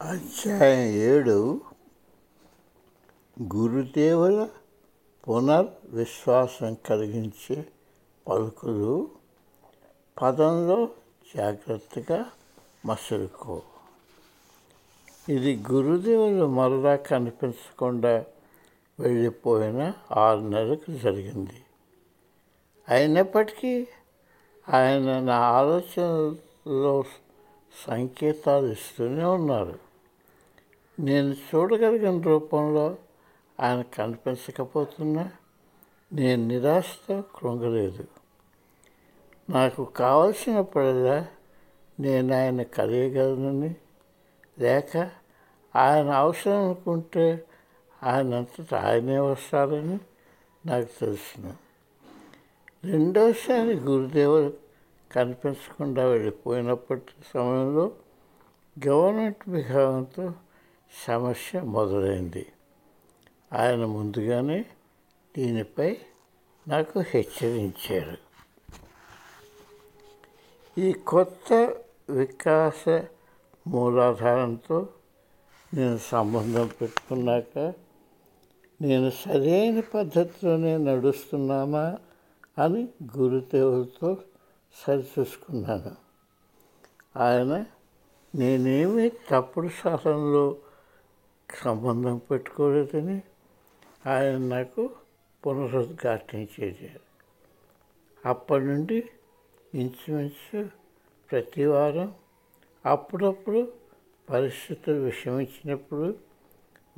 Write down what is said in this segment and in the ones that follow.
అధ్యాయం ఏడు. గురుదేవుల పునర్విశ్వాసం కలిగించే పలుకులు పదంలో జాగ్రత్తగా మసులుకో. ఇది గురుదేవులు మరలా కనిపించకుండా వెళ్ళిపోయిన ఆరు నెలలకు జరిగింది. అయినప్పటికీ ఆయన నా ఆలోచనలో సంకేతాలు ఇస్తూనే ఉన్నారు. నేను చూడగలిగిన రూపంలో ఆయన కనిపించకపోతున్నా నేను నిరాశతో కృంగలేదు. నాకు కావలసినప్పుడల్లా నేను ఆయన కలియగలనని లేక ఆయన అవసరం అనుకుంటే ఆయన అంతటా ఆయనే వస్తారని నాకు తెలుసును. రెండోసారి గురుదేవుడు కనిపించకుండా వెళ్ళిపోయినప్పటి సమయంలో గవర్నమెంట్ విభాగంతో సమస్య మొదలైంది. ఆయన ముందుగానే దీనిపై నాకు హెచ్చరించారు. ఈ కొత్త వికాస మూలాధారంతో నేను సంబంధం పెట్టుకున్నాక నేను సరైన పద్ధతిలోనే నడుస్తున్నామా అని గురుదేవులతో సరిచూసుకున్నాను. ఆయన నేనేమి తప్పుడు సాధనలో సంబంధం పెట్టుకోలేదని ఆయన నాకు పునరుద్ఘాటించేది అప్పటి నుండి ఇంచుమించు ప్రతి వారం అప్పుడప్పుడు పరిస్థితులు విషమించినప్పుడు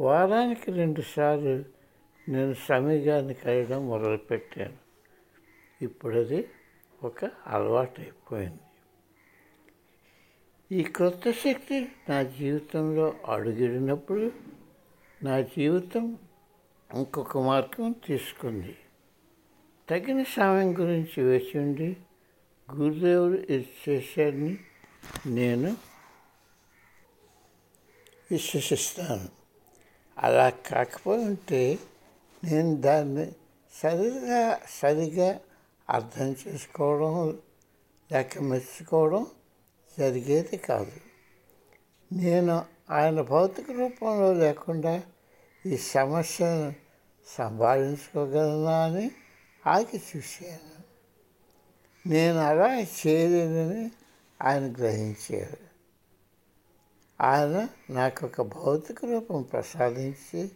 వారానికి రెండుసార్లు నేను సమీగాన్ని కలియడం మొదలుపెట్టాను. ఇప్పుడు అది ఒక అలవాటు అయిపోయింది ఈ క్రొత్త శక్తి నా జీవితంలో అడుగిడినప్పుడు నా జీవితం ఇంకొక మార్గం తీసుకుంది. తగిన సమయం గురించి వేచి ఉండి గురుదేవుడు ఇది చేశాడని నేను విశ్వసిస్తాను. అలా కాకపోయి ఉంటే నేను దాన్ని సరిగా సరిగా అర్థం చేసుకోవడం లేక మెచ్చుకోవడం జరిగేది కాదు. నేను ఆయన భౌతిక రూపంలో లేకుండా ఈ సమస్యను సంభాళించుకోగలనా అని ఆగి చూశాను. నేను అలా చేయలేనని ఆయన గ్రహించారు ఆయన నాకు ఒక భౌతిక రూపం ప్రసాదించి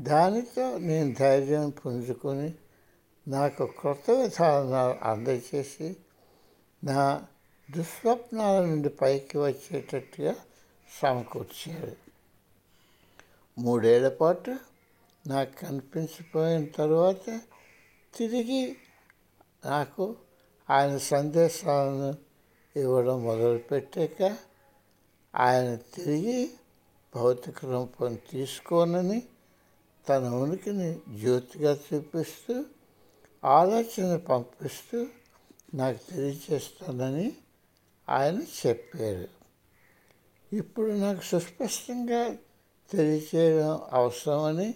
దానితో నేను ధైర్యం పుంజుకొని నాకు క్రొత్త విధానాలు అందజేసి నా దుస్వప్నాల నుండి పైకి వచ్చేటట్టుగా సమకూర్చారు. మూడేళ్ళ పాటు నాకు కనిపించిపోయిన తర్వాత తిరిగి నాకు ఆయన సందేశాలను ఇవ్వడం మొదలుపెట్టాక ఆయన తిరిగి భౌతిక రూపం తీసుకోనని తన ఉనికిని జ్యోతిగా చూపిస్తూ ఆలోచన పంపిస్తూ నాకు తెలియజేస్తానని ఆయన చెప్పారు. ఇప్పుడు నాకు సుస్పష్టంగా తెలియచేయడం అవసరమని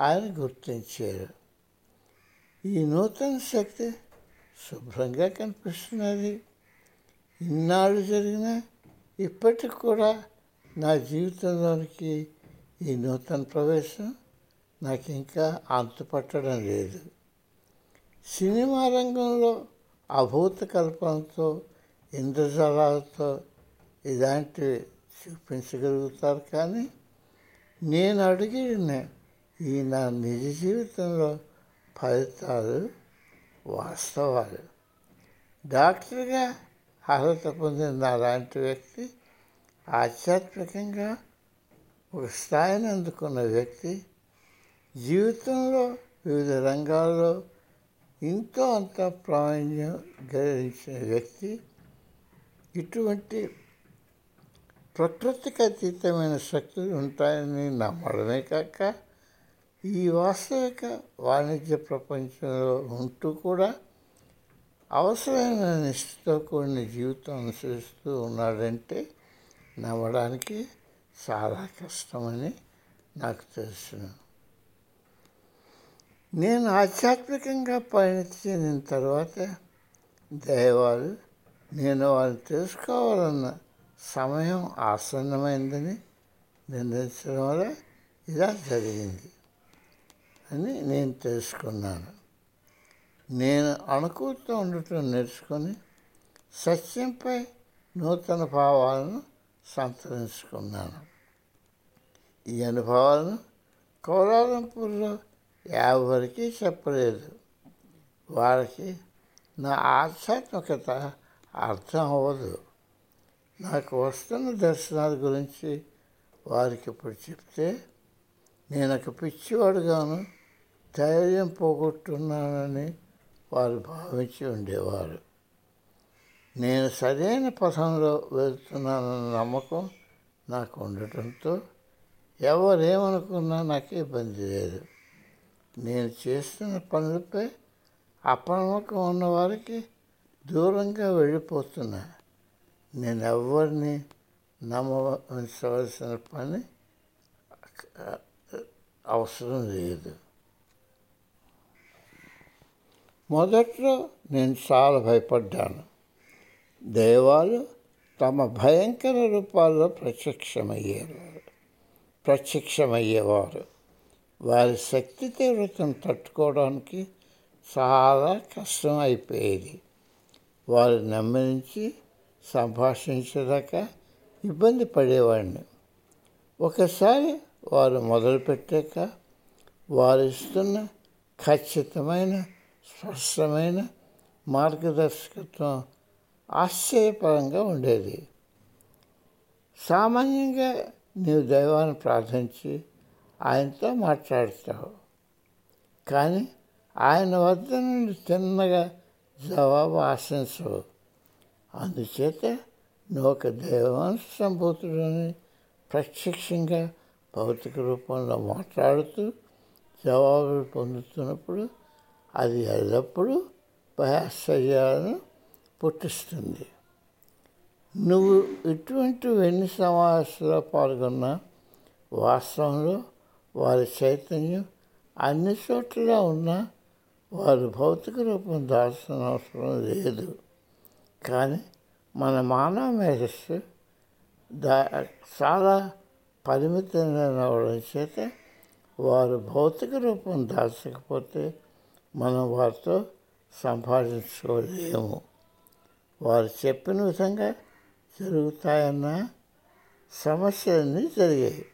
ఆయన గుర్తించారు. ఈ నూతన శక్తి శుభ్రంగా కనిపిస్తున్నది. ఇన్నాళ్ళు జరిగిన ఇప్పటికి కూడా నా జీవితంలోనికి ఈ నూతన ప్రవేశం నాకు ఇంకా అంతుపట్టడం లేదు. సినిమా రంగంలో అభూత కల్పనతో ఇంద్రజాలతో ఇలాంటివి చూపించగలుగుతారు కానీ నేను అడిగిన ఈ నా నిజ జీవితంలో ఫలితాలు వాస్తవాలు. డాక్టర్గా అర్హత పొందిన నాలాంటి వ్యక్తి ఆధ్యాత్మికంగా ఒక స్థాయిని అందుకున్న వ్యక్తి జీవితంలో వివిధ రంగాల్లో ఎంతో అంత ప్రావీణ్యం గ్రహించిన వ్యక్తి ఇటువంటి ప్రకృతికి అతీతమైన శక్తులు ఉంటాయని నమ్మడమే కాక ఈ వాస్తవిక వాణిజ్య ప్రపంచంలో ఉంటూ కూడా అవసరమైన నిష్ఠతో కూడిన జీవితం అనుసరిస్తూ ఉన్నాడంటే నమ్మడానికి చాలా కష్టమని నాకు తెలుసును. నేను ఆధ్యాత్మికంగా పయనించిన తర్వాత దైవాలు నేను వారిని తెలుసుకోవాలన్న సమయం ఆసన్నమైందని నిర్ణయించడం వల్ల ఇలా జరిగింది అని నేను తెలుసుకున్నాను. నేను అనుకూలతో ఉండటం నేర్చుకొని సత్యంపై నూతన భావాలను సంతరించుకున్నాను. ఈ అనుభవాలను కౌలాలంపూర్లో ఎవరికీ చెప్పలేదు. వారికి నా ఆధ్యాత్మికత అర్థం అవ్వదు నాకు వస్తున్న దర్శనాల గురించి వారికి ఇప్పుడు చెప్తే నేను ఒక పిచ్చివాడుగాను ధైర్యం పోగొట్టున్నానని వారు భావించి ఉండేవారు. నేను సరైన పథంలో వెళ్తున్నానన్న నమ్మకం నాకు ఉండటంతో ఎవరేమనుకున్నా నాకు ఇబ్బంది లేదు. నేను చేస్తున్న పనులపై అపనమ్మకం ఉన్నవారికి దూరంగా వెళ్ళిపోతున్నా. నేను ఎవరిని నమ్మవలసిన పని అవసరం లేదు. మొదట్లో నేను చాలా భయపడ్డాను. దైవాలు తమ భయంకర రూపాల్లో ప్రత్యక్షమయ్యారు. ప్రత్యక్షమయ్యేవారు. వారి శక్తి తీవ్రతను తట్టుకోవడానికి చాలా కష్టం అయిపోయేది. వారు నమ్మనించి సంభాషించదాక ఇబ్బంది పడేవాడిని. ఒకసారి వారు మొదలుపెట్టాక వారు ఇస్తున్న ఖచ్చితమైన స్పష్టమైన మార్గదర్శకత్వం ఆశ్చర్యపరంగా ఉండేది. సామాన్యంగా నీవు దైవాన్ని ప్రార్థించి ఆయనతో మాట్లాడతావు. కానీ ఆయన వద్ద నుండి తిన్నగా జవాబు ఆశించవు. అందుచేత నువ్వు ఒక దైవాంశ సంభూతుడని ప్రత్యక్షంగా భౌతిక రూపంలో మాట్లాడుతూ జవాబులు పొందుతున్నప్పుడు అది ఎల్లప్పుడూ భయాశ్చర్యాలను పుట్టిస్తుంది. నువ్వు ఇటువంటి ఎన్ని సమావేశాల్లో పాల్గొన్నా వాస్తవంలో వారి చైతన్యం అన్ని చోట్ల ఉన్నా వారు భౌతిక రూపం దాల్సిన అవసరం లేదు. కానీ మన మానవ మేధస్సు దా చాలా పరిమితమైన అవడం చేత వారు భౌతిక రూపం దాల్చకపోతే మనం వారితో సంపాదించుకోలేము. వారు చెప్పిన విధంగా జరుగుతాయన్న సమస్యలన్నీ జరిగాయి.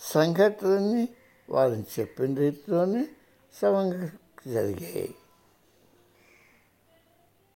సంఘటనని వారిని చెప్పిన రీతిలోనే సమంగా జరిగాయి.